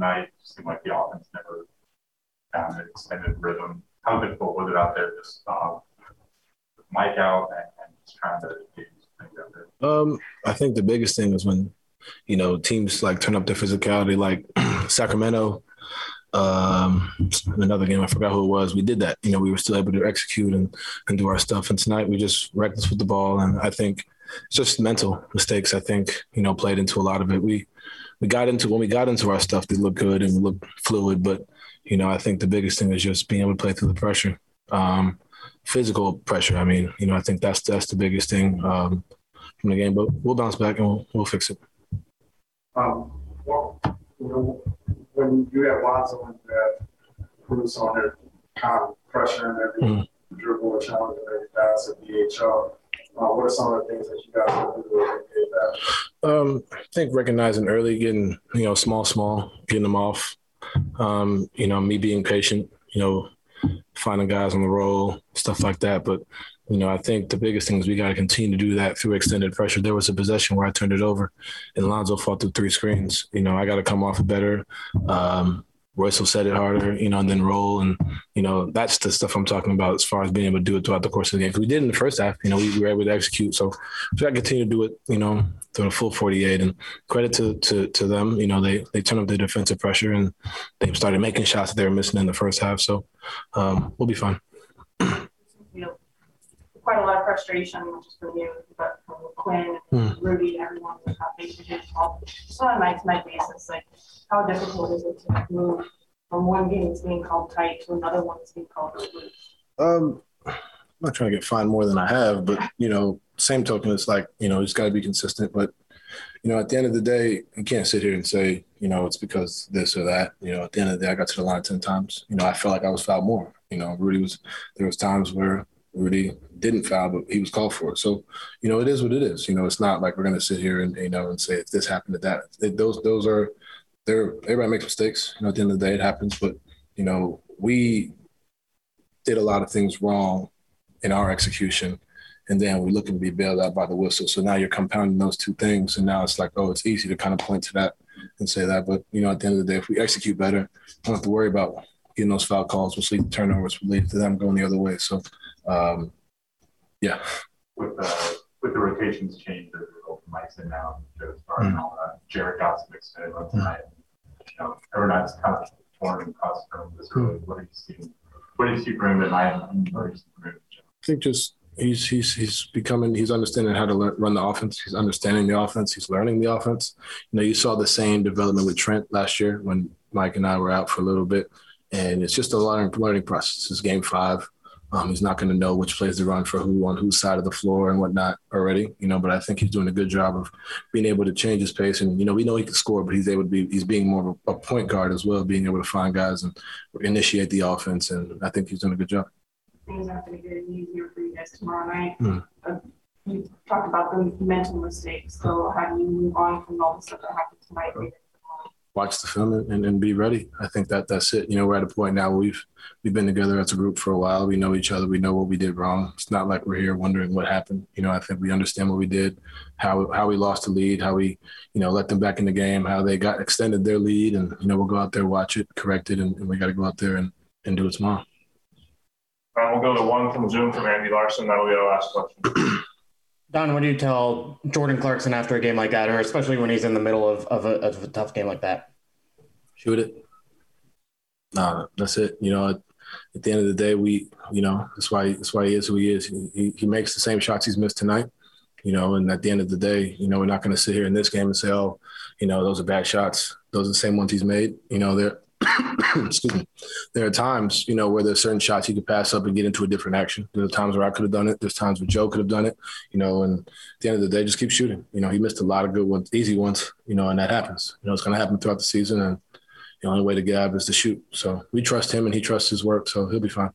night. It seemed like the offense never found an extended rhythm. How difficult was it out there just uh, with Mike out and, and just trying to get things out there? Um, I think the biggest thing was when, you know, teams like turn up their physicality, like Sacramento, um, another game, I forgot who it was. We did that. You know, we were still able to execute and, and do our stuff. And tonight we just reckless with the ball. And I think it's just mental mistakes, I think, you know, played into a lot of it. We we got into when we got into our stuff, they looked good and looked fluid. But, you know, I think the biggest thing is just being able to play through the pressure. Um, physical pressure. I mean, you know, I think that's that's the biggest thing um, from the game. But we'll bounce back and we'll, we'll fix it. Um, well, you know, when you have Lonzo and Bruce on there, kind of pressure and every mm-hmm. dribble challenge and every pass at DHL. Uh, what are some of the things that you guys will do to mitigate that? Um, I think recognizing early, getting you know small, small, getting them off. Um, you know, me being patient. You know, finding guys on the roll, stuff like that. But you know, I think the biggest thing is we got to continue to do that through extended pressure. There was a possession where I turned it over, and Lonzo fought through three screens. You know, I got to come off better. Um, Royce will set it harder, you know, and then roll. And, you know, that's the stuff I'm talking about as far as being able to do it throughout the course of the game. Because we did in the first half, you know, we, we were able to execute. So we got to continue to do it, you know, through the full 48. And credit to, to, to them, you know, they, they turned up the defensive pressure and they started making shots that they were missing in the first half. So um, we'll be fine. Quite a lot of frustration, not just from you, but from Quin, mm. Rudy, everyone was not facing his So on a night to night basis, like, how difficult is it to move from one game that's being called tight to another one that's being called loose? Um, I'm not trying to get fined more than I have, but you know, same token, it's like you know, it's got to be consistent. But you know, at the end of the day, you can't sit here and say, you know, it's because this or that. You know, at the end of the day, I got to the line ten times. You know, I felt like I was fouled more. You know, Rudy was. There was times where Rudy didn't foul, but he was called for it. So, you know, it is what it is. You know, it's not like we're going to sit here and you know and say if this happened to that. It, those those are there everybody makes mistakes. You know, at the end of the day, it happens. But you know, we did a lot of things wrong in our execution, and then we're looking to be bailed out by the whistle. So now you're compounding those two things, and now it's like, oh, it's easy to kind of point to that and say that. But you know, at the end of the day, if we execute better, don't have to worry about getting those foul calls. We'll lead turnovers, will lead to them going the other way. So, um, yeah. With uh, with the rotations change, Mike's in now, Joe's starting mm. all that. Jared got some extended run tonight. You know, everyone's kind of torn and cussed from this early. What are you seeing? What do you see for him tonight? And what do you see for him? I think just he's he's he's becoming he's understanding how to learn, run the offense. He's understanding the offense. He's learning the offense. You know, you saw the same development with Trent last year when Mike and I were out for a little bit, and it's just a learning learning process. It's game five. Um, he's not going to know which plays to run for who on whose side of the floor and whatnot already, you know. But I think he's doing a good job of being able to change his pace. And you know, we know he can score, but he's able to be he's being more of a, point guard as well, being able to find guys and initiate the offense. And I think he's doing a good job. Things are going to get easier for you guys tomorrow night. Mm. Uh, you talked about the mental mistakes. So how do you move on from all the stuff that happened tonight? Watch the film and, and be ready. I think that that's it. You know, we're at a point now we've we've been together as a group for a while. We know each other. We know what we did wrong. It's not like we're here wondering what happened. You know, I think we understand what we did, how how we lost the lead, how we you know let them back in the game, how they got extended their lead, and you know we'll go out there, watch it, correct it, and, and we got to go out there and, and do it tomorrow. All right, we'll go to one from Zoom from Andy Larsen. That'll be our last question. Don, what do you tell Jordan Clarkson after a game like that, or especially when he's in the middle of, of, a, of a tough game like that? Shoot it. Nah, that's it. You know, at, at, the end of the day, we, you know, that's why that's why he is who he is. He, he makes the same shots he's missed tonight. You know, and at the end of the day, you know, we're not going to sit here in this game and say, oh, you know, those are bad shots. Those are the same ones he's made. You know, they're excuse me. There are times, you know, where there's certain shots you could pass up and get into a different action. There are times where I could have done it. There's times where Joe could have done it, you know, and at the end of the day, just keep shooting. You know, he missed a lot of good ones, easy ones, you know, and that happens. You know, it's going to happen throughout the season. And the only way to get out is to shoot. So we trust him and he trusts his work. So he'll be fine.